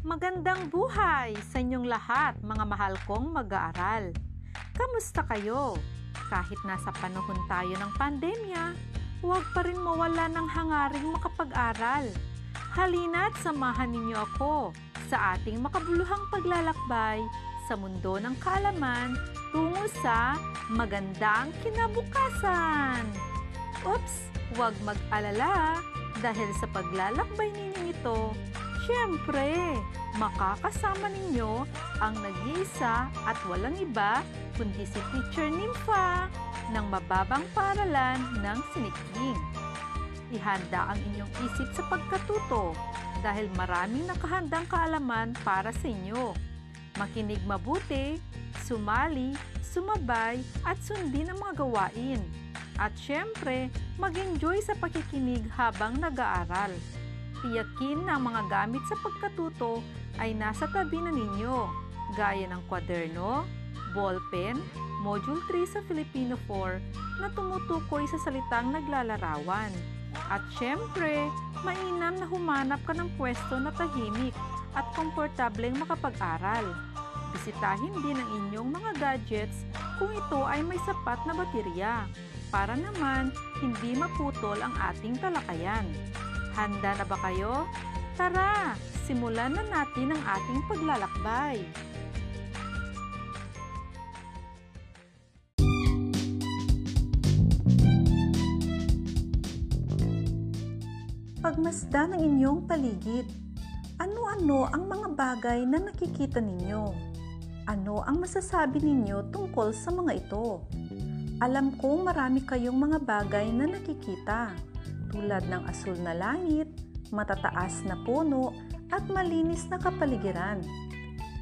Magandang buhay sa inyong lahat, mga mahal kong mag-aaral. Kamusta kayo? Kahit nasa panahon tayo ng pandemya, huwag pa rin mawala ng hangaring makapag-aral. Halina't samahan ninyo ako sa ating makabuluhang paglalakbay sa mundo ng kaalaman tungo sa magandang kinabukasan. Oops, huwag mag-alala dahil sa paglalakbay ninyo ito, syempre, makakasama ninyo ang nag-iisa at walang iba kundi si Teacher Nympha ng mababang paralan ng sinikling. Ihanda ang inyong isip sa pagkatuto dahil maraming nakahandang kaalaman para sa inyo. Makinig mabuti, sumali, sumabay at sundin ang mga gawain. At syempre, mag-enjoy sa pakikinig habang nag-aaral. Tiyakin na ang mga gamit sa pagkatuto ay nasa tabi na ninyo, gaya ng kwaderno, ballpen, Module 3 sa Filipino 4 na tumutukoy sa salitang naglalarawan. At syempre, mainam na humanap ka ng pwesto na tahimik at komportableng makapag-aral. Bisitahin din ang inyong mga gadgets kung ito ay may sapat na baterya para naman hindi maputol ang ating talakayan. Handa na ba kayo? Tara, simulan na natin ang ating paglalakbay. Pagmasdan ang inyong paligid. Ano-ano ang mga bagay na nakikita ninyo? Ano ang masasabi ninyo tungkol sa mga ito? Alam kong marami kayong mga bagay na nakikita, tulad ng asul na langit, matataas na puno, at malinis na kapaligiran.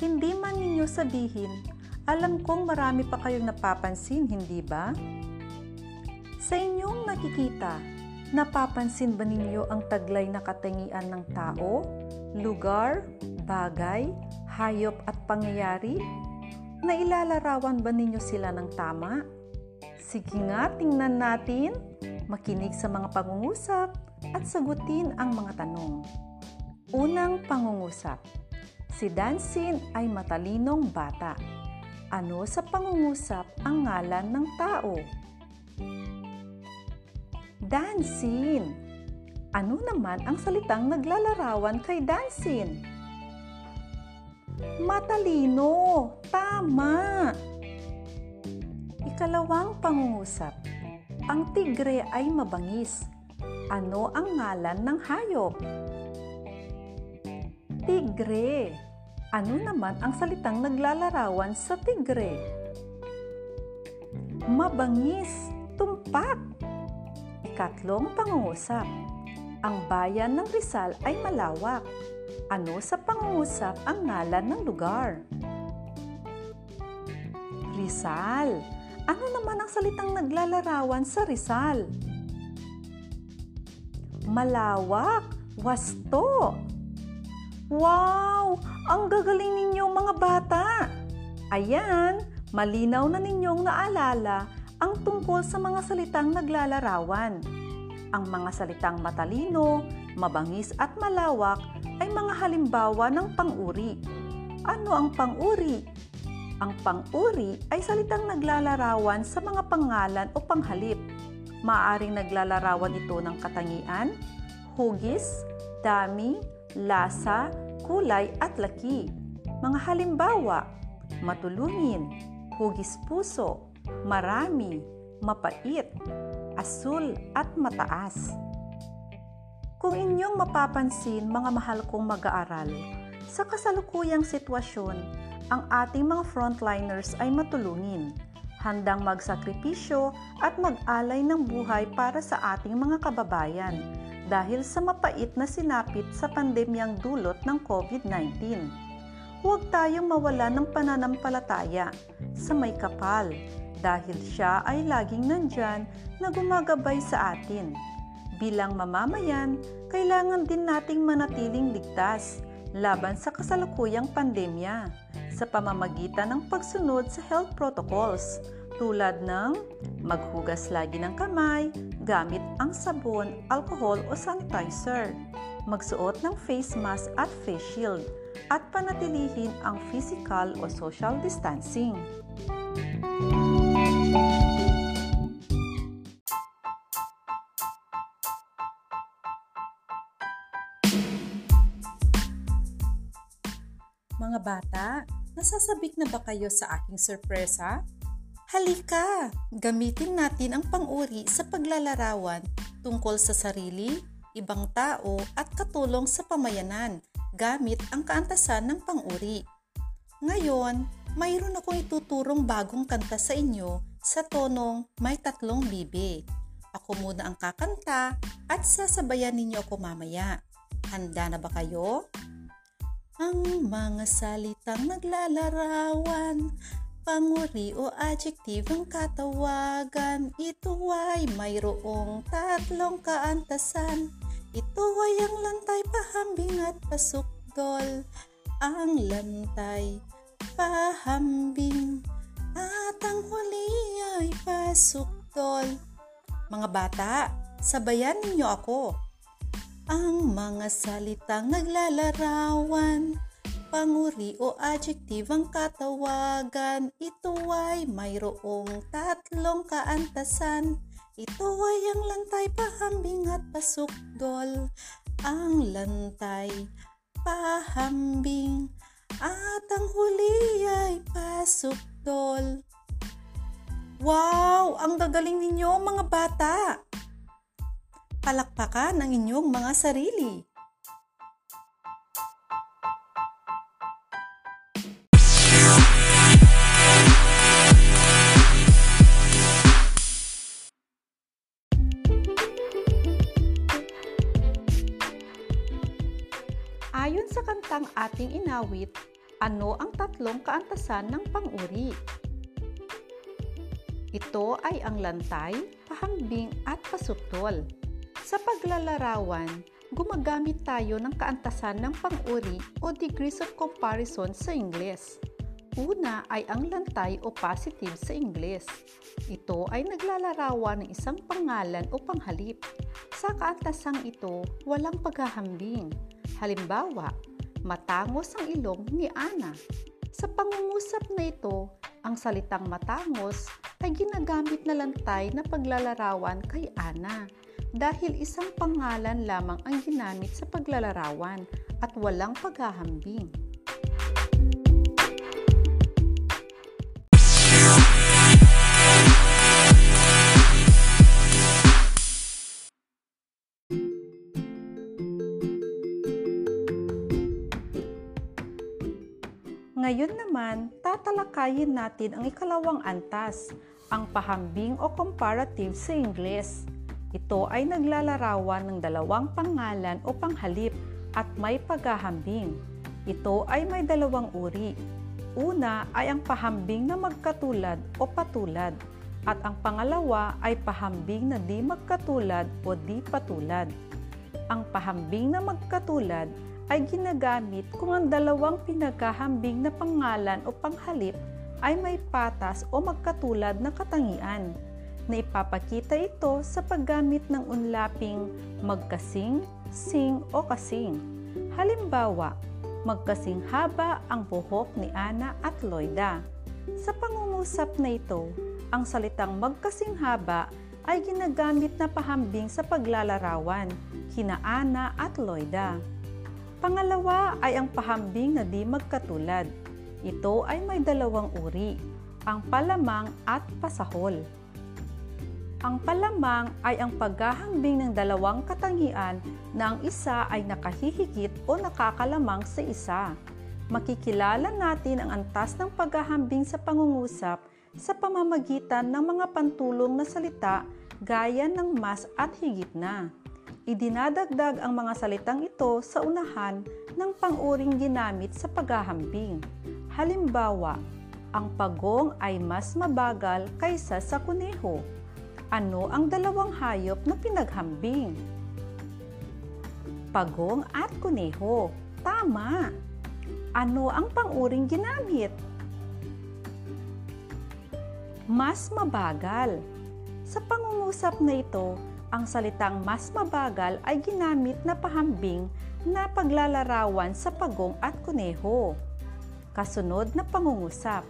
Hindi man ninyo sabihin, alam kong marami pa kayong napapansin, hindi ba? Sa inyong nakikita, napapansin ba ninyo ang taglay na katangian ng tao, lugar, bagay, hayop at pangyayari? Nailalarawan ba ninyo sila ng tama? Sige nga, tingnan natin, makinig sa mga pangungusap at sagutin ang mga tanong. Unang pangungusap. Si Dansin ay matalinong bata. Ano sa pangungusap ang ngalan ng tao? Dansin. Ano naman ang salitang naglalarawan kay Dansin? Matalino. Tama. Ikalawang pangungusap. Ang tigre ay mabangis. Ano ang ngalan ng hayop? Tigre. Ano naman ang salitang naglalarawan sa tigre? Mabangis. Tumpak. Ikatlong pangungusap. Ang bayan ng Rizal ay malawak. Ano sa pangungusap ang ngalan ng lugar? Rizal. Ano naman ang salitang naglalarawan sa Rizal? Malawak. Wasto. Wow! Ang gagaling ninyo mga bata! Ayan, malinaw na ninyong naalala ang tungkol sa mga salitang naglalarawan. Ang mga salitang matalino, mabangis at malawak ay mga halimbawa ng pang-uri. Ano ang pang-uri? Ang pang-uri ay salitang naglalarawan sa mga pangalan o panghalip. Maaring naglalarawan ito ng katangian, hugis, dami, lasa, kulay at laki. Mga halimbawa, matulungin, hugis puso, marami, mapait, asul at mataas. Kung inyong mapapansin mga mahal kong mag-aaral, sa kasalukuyang sitwasyon, ang ating mga frontliners ay matulungin, handang magsakripisyo at mag-alay ng buhay para sa ating mga kababayan dahil sa mapait na sinapit sa pandemyang dulot ng COVID-19. Huwag tayong mawala ng pananampalataya sa may kapal dahil siya ay laging nandyan na gumagabay sa atin. Bilang mamamayan, kailangan din nating manatiling ligtas laban sa kasalukuyang pandemya sa pamamagitan ng pagsunod sa health protocols tulad ng maghugas lagi ng kamay gamit ang sabon, alcohol o sanitizer. magsuot ng face mask at face shield, at panatilihin ang physical o social distancing. Mga bata, nasasabik na ba kayo sa aking sorpresa? Halika! Gamitin natin ang pang-uri sa paglalarawan tungkol sa sarili, ibang tao at katulong sa pamayanan gamit ang kaantasan ng pang-uri. Ngayon, mayroon akong ituturong bagong kanta sa inyo sa tonong may tatlong bibi. Ako muna ang kakanta at sasabayan ninyo ako mamaya. Handa na ba kayo? Ang mga salitang naglalarawan, panguri o adjective ang katawagan. Ito ay mayroong tatlong kaantasan. Ito ay ang lantay, pahambing at pasukdol. Ang lantay, pahambing, at ang huli ay pasukdol. Mga bata, sabayan ninyo ako. Ang mga salitang naglalarawan, panguri o adjective ang katawagan. Ito ay mayroong tatlong kaantasan. Ito ay ang lantay, pahambing at pasukdol. Ang lantay, pahambing, at ang huli ay pasukdol. Wow! Ang gagaling ninyo mga bata! Palakpakan ang inyong mga sarili. Ayon sa kantang ating inawit, ano ang tatlong kaantasan ng panguri? Ito ay ang lantay, pahambing at pasutol. Sa paglalarawan, gumagamit tayo ng kaantasan ng pang-uri o degrees of comparison sa Ingles. Una ay ang lantay o positive sa Ingles. Ito ay naglalarawan ng isang pangalan o panghalip. Sa kaantasang ito, walang paghahambing. Halimbawa, matangos ang ilong ni Ana. Sa pangungusap na ito, ang salitang matangos ay ginagamit na lantay na paglalarawan kay Ana dahil isang pangalan lamang ang ginamit sa paglalarawan at walang paghahambing. Ngayon naman, tatalakayin natin ang ikalawang antas, ang pahambing o comparative sa Ingles. Ito ay naglalarawan ng dalawang pangalan o panghalip at may paghahambing. Ito ay may dalawang uri. Una ay ang pahambing na magkatulad o patulad at ang pangalawa ay pahambing na di magkatulad o di patulad. Ang pahambing na magkatulad ay ginagamit kung ang dalawang pinagkahambing na pangalan o panghalip ay may patas o magkatulad na katangian na ipapakita ito sa paggamit ng unlaping magkasing, sing o kasing. Halimbawa, magkasing haba ang buhok ni Ana at Loida. Sa pangungusap na ito, ang salitang magkasing haba ay ginagamit na pahambing sa paglalarawan kina Ana at Loida. Pangalawa ay ang pahambing na di magkatulad. Ito ay may dalawang uri, ang palamang at pasahol. Ang palamang ay ang paghahambing ng dalawang katangian na ang isa ay nakahihigit o nakakalamang sa isa. Makikilala natin ang antas ng paghahambing sa pangungusap sa pamamagitan ng mga pantulong na salita gaya ng mas at higit na. Idinadagdag ang mga salitang ito sa unahan ng panguring ginamit sa paghahambing. Halimbawa, ang pagong ay mas mabagal kaysa sa kuneho ano ang dalawang hayop na pinaghambing? Pagong at kuneho. Tama! Ano ang panguring ginamit? Mas mabagal. Sa pangungusap na ito, Ang salitang mas mabagal ay ginamit na pahambing na paglalarawan sa pagong at kuneho. Kasunod na pangungusap.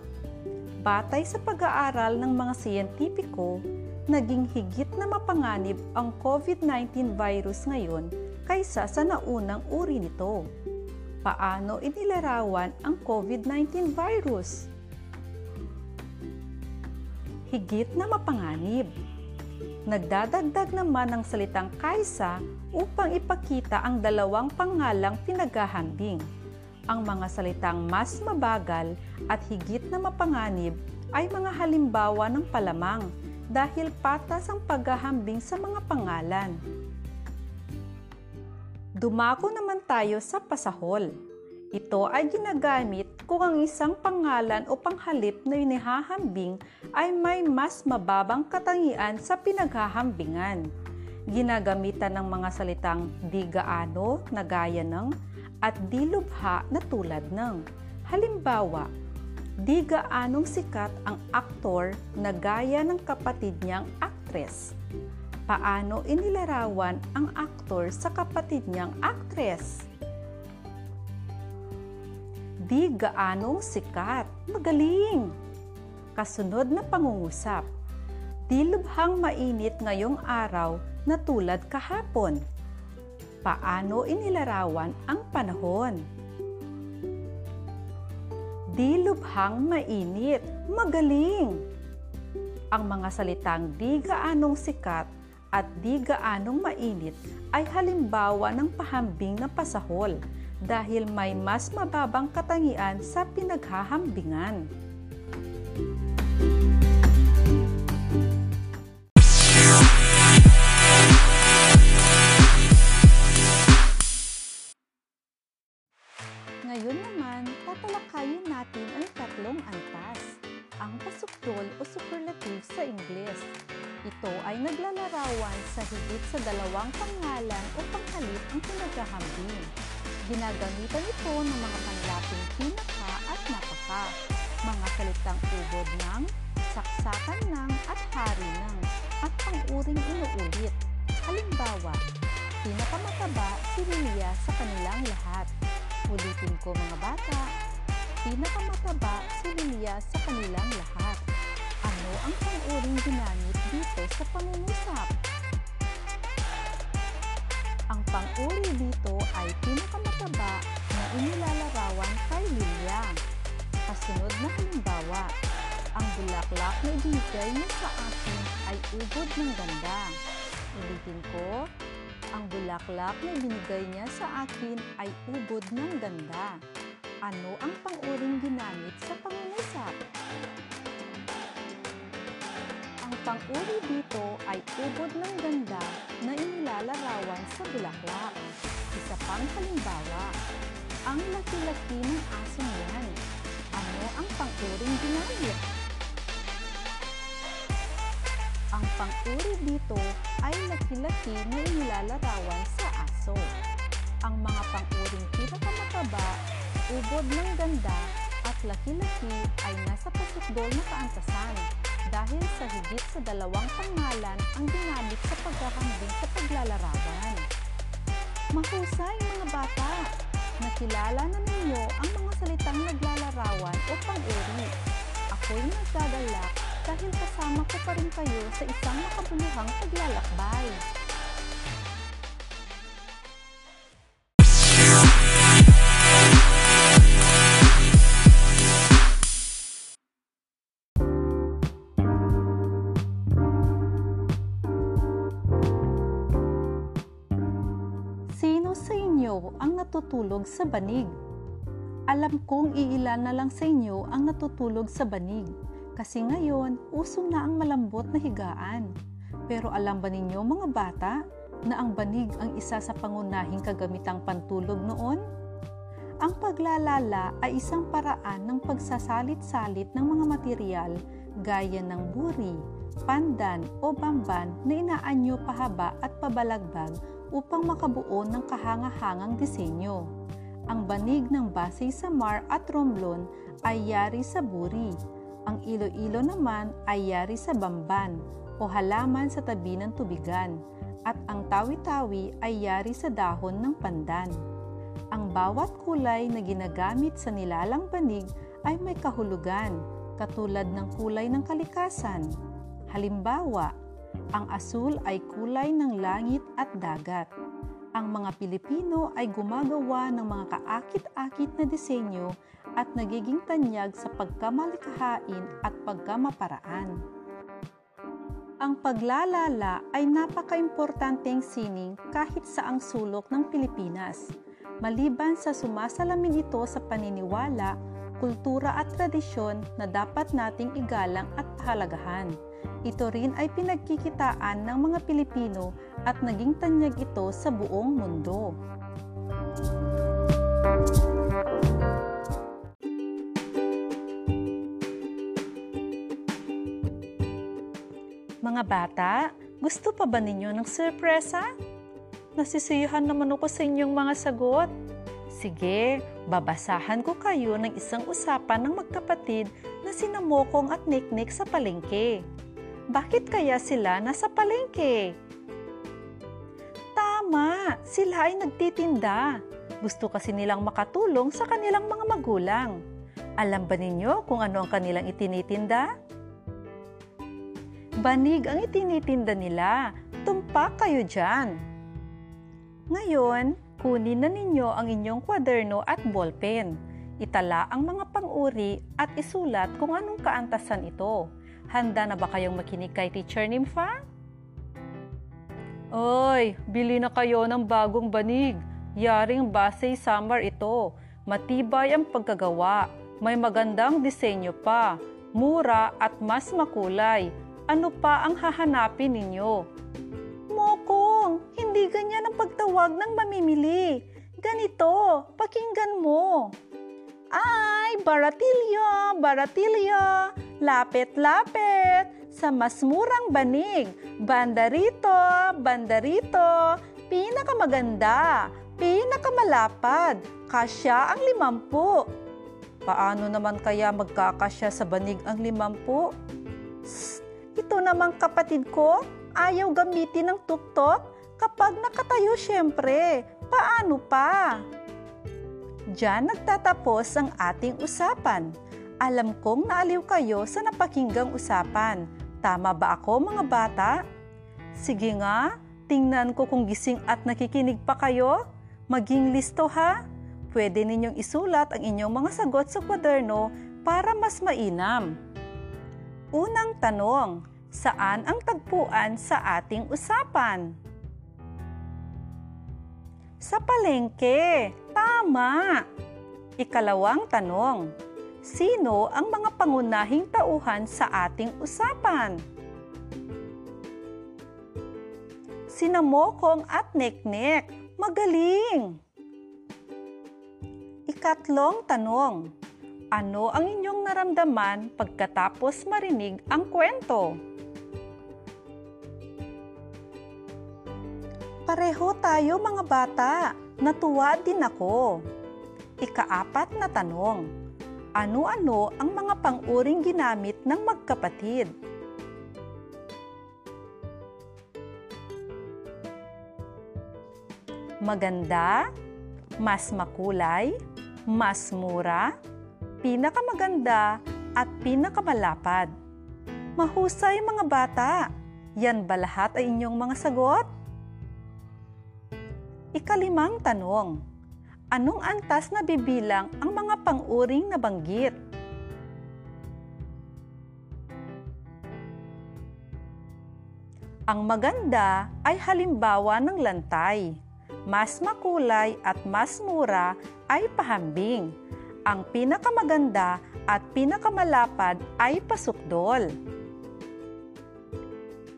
Batay sa pag-aaral ng mga siyentipiko, naging higit na mapanganib ang COVID-19 virus ngayon kaysa sa naunang uri nito. Paano inilarawan ang COVID-19 virus? Higit na mapanganib. Nagdadagdag naman ang salitang kaysa upang ipakita ang dalawang pangalang pinaghahambing. Ang mga salitang mas mabagal at higit na mapanganib ay mga halimbawa ng palamang dahil patas ang paghahambing sa mga pangalan. Dumako naman tayo sa pasahol. Ito ay ginagamit kung ang isang pangalan o panghalip na inihahambing ay may mas mababang katangian sa pinaghahambingan. Ginagamitan ng mga salitang di gaano na gaya ng at di lubha na tulad ng. Halimbawa, di gaanong sikat ang aktor na gaya ng kapatid niyang aktres. Paano inilarawan ang aktor sa kapatid niyang aktres? Di gaanong sikat. Magaling! Kasunod na pangungusap. Di lubhang mainit ngayong araw na tulad kahapon. Paano inilarawan ang panahon? Di lubhang mainit. Magaling! Ang mga salitang di gaanong sikat at di gaanong mainit ay halimbawa ng pahambing na pasahol dahil may mas mababang katangian sa pinaghahambingan. Higit sa dalawang pangalan o panghalip ang pinaghahambing. Ginagamitan ito ng mga panlaping pinaka at napaka, mga salitang ubod ng, saksakan ng at hari ng, at panguring inuulit. Halimbawa, pinakamataba si Lilia sa kanilang lahat. Ulitin ko mga bata, pinakamataba si Lilia sa kanilang lahat. Ano ang panguring ginamit dito sa pangungusap? Ang pang-uri dito ay pinakamataba na inilalarawan kay Lilia. Kasunod na halimbawa, ang bulaklak na ibigay niya sa akin ay ubod ng ganda. Ulitin ko, ang bulaklak na binigay niya sa akin ay ubod ng ganda. Ano ang pang-uring ginamit sa pangungusap? Ang pang-uri dito ay ubod ng ganda na inilalarawan sa bulaklak. Isa pang halimbawa, ang laki-laki ng asong yan. Ano ang pang-uring ginamit? Ang pang-uri dito ay laki-laki na inilalarawan sa aso. Ang mga pang-uring pinakamataba, ubod ng ganda, at laki-laki ay nasa pasukdol na kaantasan dahil sa higit sa dalawang pangalan ang ginamit sa paghahambing sa paglalarawan. Mahusay mga bata! Nakilala na ninyo ang mga salitang naglalarawan o pang-uri. Ako'y nagdadalak dahil kasama ko pa rin kayo sa isang makabuluhang paglalakbay. Natutulog sa banig? Alam kong iilan na lang sa inyo ang natutulog sa banig kasi ngayon uso na ang malambot na higaan. Pero alam ba ninyo mga bata na ang banig ang isa sa pangunahing kagamitang pantulog noon? Ang paglalala ay isang paraan ng pagsasalit-salit ng mga material gaya ng buri, pandan o bamban na inaanyo pahaba at pabalagbag upang makabuo ng kahanga-hangang disenyo. Ang banig ng Basay Samar at Romblon ay yari sa buri. Ang ilo-ilo naman ay yari sa bamban o halaman sa tabi ng tubigan at ang tawi-tawi ay yari sa dahon ng pandan. Ang bawat kulay na ginagamit sa nilalang banig ay may kahulugan, katulad ng kulay ng kalikasan. Halimbawa, ang asul ay kulay ng langit at dagat. Ang mga Pilipino ay gumagawa ng mga kaakit-akit na disenyo at nagiging tanyag sa pagkamalikhain at pagkamaparaan. Ang paglalala ay napaka-importanteng sining kahit sa ang sulok ng Pilipinas. Maliban sa sumasalamin ito sa paniniwala, kultura at tradisyon na dapat nating igalang at pahalagahan. Ito rin ay pinagkikitaan ng mga Pilipino at naging tanyag ito sa buong mundo. Mga bata, gusto pa ba ninyo ng sorpresa? Nasisiyahan naman ako sa inyong mga sagot. Sige, babasahan ko kayo ng isang usapan ng magkapatid na sina Mokong at Niknik sa palengke. Bakit kaya sila nasa palengke? Tama, sila ay nagtitinda. Gusto kasi nilang makatulong sa kanilang mga magulang. Alam ba ninyo kung ano ang kanilang itinitinda? Banig ang itinitinda nila. Tumpak kayo dyan. Ngayon, kunin na ninyo ang inyong kwaderno at ballpen. Itala ang mga pang-uri at isulat kung anong kaantasan ito. Handa na ba kayong makinig kay Teacher Nympha? Oy, bili na kayo ng bagong banig. Yaring Basay Summer ito. Matibay ang pagkagawa. May magandang disenyo pa. Mura at mas makulay. Ano pa ang hahanapin ninyo? Mokong, hindi ganyan ang pagtawag ng mamimili. Ganito, pakinggan mo. Ay, baratilyo, baratilyo, lapit-lapit, sa mas murang banig. Banda rito, banda rito, pinakamaganda, pinakamalapad, kasya ang limampu. Paano naman kaya magkakasya sa banig ang limampu? Psst, ito namang kapatid ko, ayaw gamitin ng tuktok kapag nakatayo syempre. Paano pa? Diyan nagtatapos ang ating usapan. Alam kong naaliw kayo sa napakinggang usapan. Tama ba ako mga bata? Sige nga, tingnan ko kung gising at nakikinig pa kayo. Maging listo ha. Pwede ninyong isulat ang inyong mga sagot sa kwaderno para mas mainam. Unang tanong, saan ang tagpuan sa ating usapan? Sa palengke. Tama! Ikalawang tanong. Sino ang mga pangunahing tauhan sa ating usapan? Sina Mokong at Neknek. Magaling! Ikatlong tanong. Ano ang inyong naramdaman pagkatapos marinig ang kwento? Pareho tayo mga bata. Natuwa din ako. Ikaapat na tanong. Ano-ano ang mga pang-uring ginamit ng magkapatid? Maganda, mas makulay, mas mura, pinakamaganda, at pinakamalapad. Mahusay mga bata! Yan ba lahat ay inyong mga sagot? Ikalimang tanong. Anong antas na bibilang ang mga pang-uring na banggit? Ang maganda ay halimbawa ng lantay. Mas makulay at mas mura ay pahambing. Ang pinakamaganda at pinakamalapad ay pasukdol.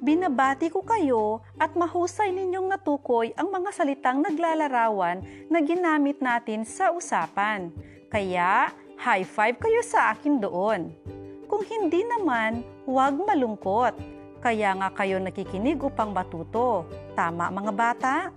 Binabati ko kayo at mahusay ninyong natukoy ang mga salitang naglalarawan na ginamit natin sa usapan. Kaya, high five kayo sa akin doon. Kung hindi naman, huwag malungkot. Kaya nga kayo nakikinig upang matuto. Tama mga bata?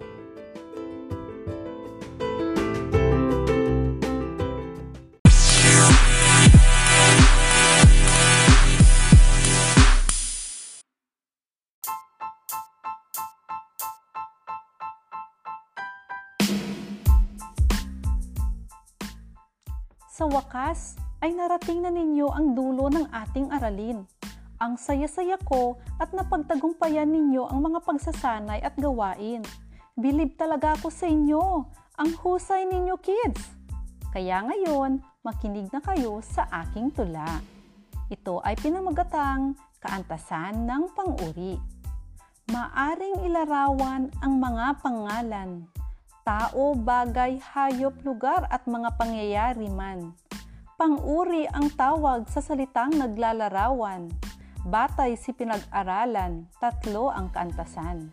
Wakas, ay narating na ninyo ang dulo ng ating aralin. Ang saya-saya ko at napagtagumpayan ninyo ang mga pagsasanay at gawain. Bilib talaga ako sa inyo. Ang husay ninyo, kids! Kaya ngayon, makinig na kayo sa aking tula. Ito ay pinamagatang kaantasan ng pang-uri. Maaring ilarawan ang mga pangalan, tao, bagay, hayop, lugar at mga pangyayari man. Pang-uri ang tawag sa salitang naglalarawan. Batay si pinag-aralan, tatlo ang kaantasan.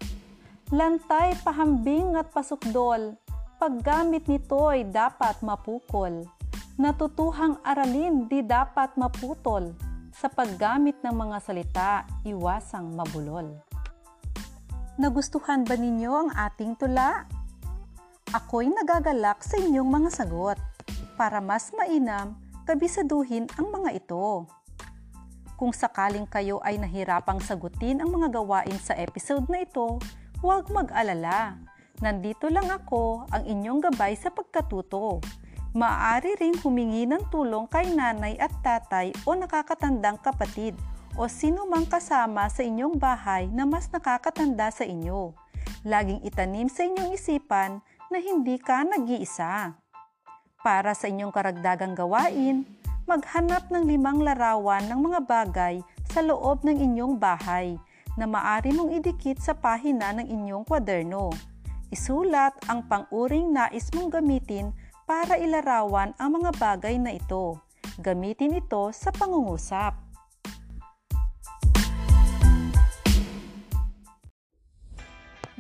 Lantay, pahambing at pasukdol, paggamit nito'y dapat mapukol. Natutuhang aralin di dapat maputol. Sa paggamit ng mga salita, iwasang mabulol. Nagustuhan ba ninyo ang ating tula? Ako'y nagagalak sa inyong mga sagot. Para mas mainam, kabisaduhin ang mga ito. Kung sakaling kayo ay nahirapang sagutin ang mga gawain sa episode na ito, huwag mag-alala. Nandito lang ako ang inyong gabay sa pagkatuto. Maaari ring humingi ng tulong kay nanay at tatay o nakakatandang kapatid o sino mang kasama sa inyong bahay na mas nakakatanda sa inyo. Laging itanim sa inyong isipan na hindi ka nag-iisa. Para sa inyong karagdagang gawain, maghanap ng limang larawan ng mga bagay sa loob ng inyong bahay na maari mong idikit sa pahina ng inyong kwaderno. Isulat ang pang-uring nais mong gamitin para ilarawan ang mga bagay na ito. Gamitin ito sa pangungusap.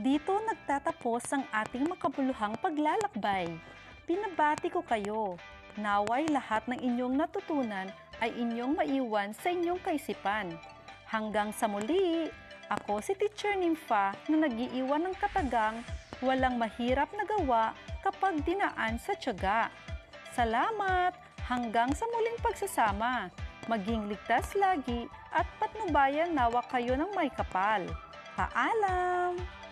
Dito nagtatapos ang ating makabuluhang paglalakbay. Pinabati ko kayo. Naway lahat ng inyong natutunan ay inyong maiwan sa inyong kaisipan. Hanggang sa muli, ako si Teacher Nympha na nagiiwan ng katagang walang mahirap na gawa kapag dinaan sa tiyaga. Salamat! Hanggang sa muling pagsasama. Maging ligtas lagi at patnubayan nawa kayo ng may kapal. Paalam!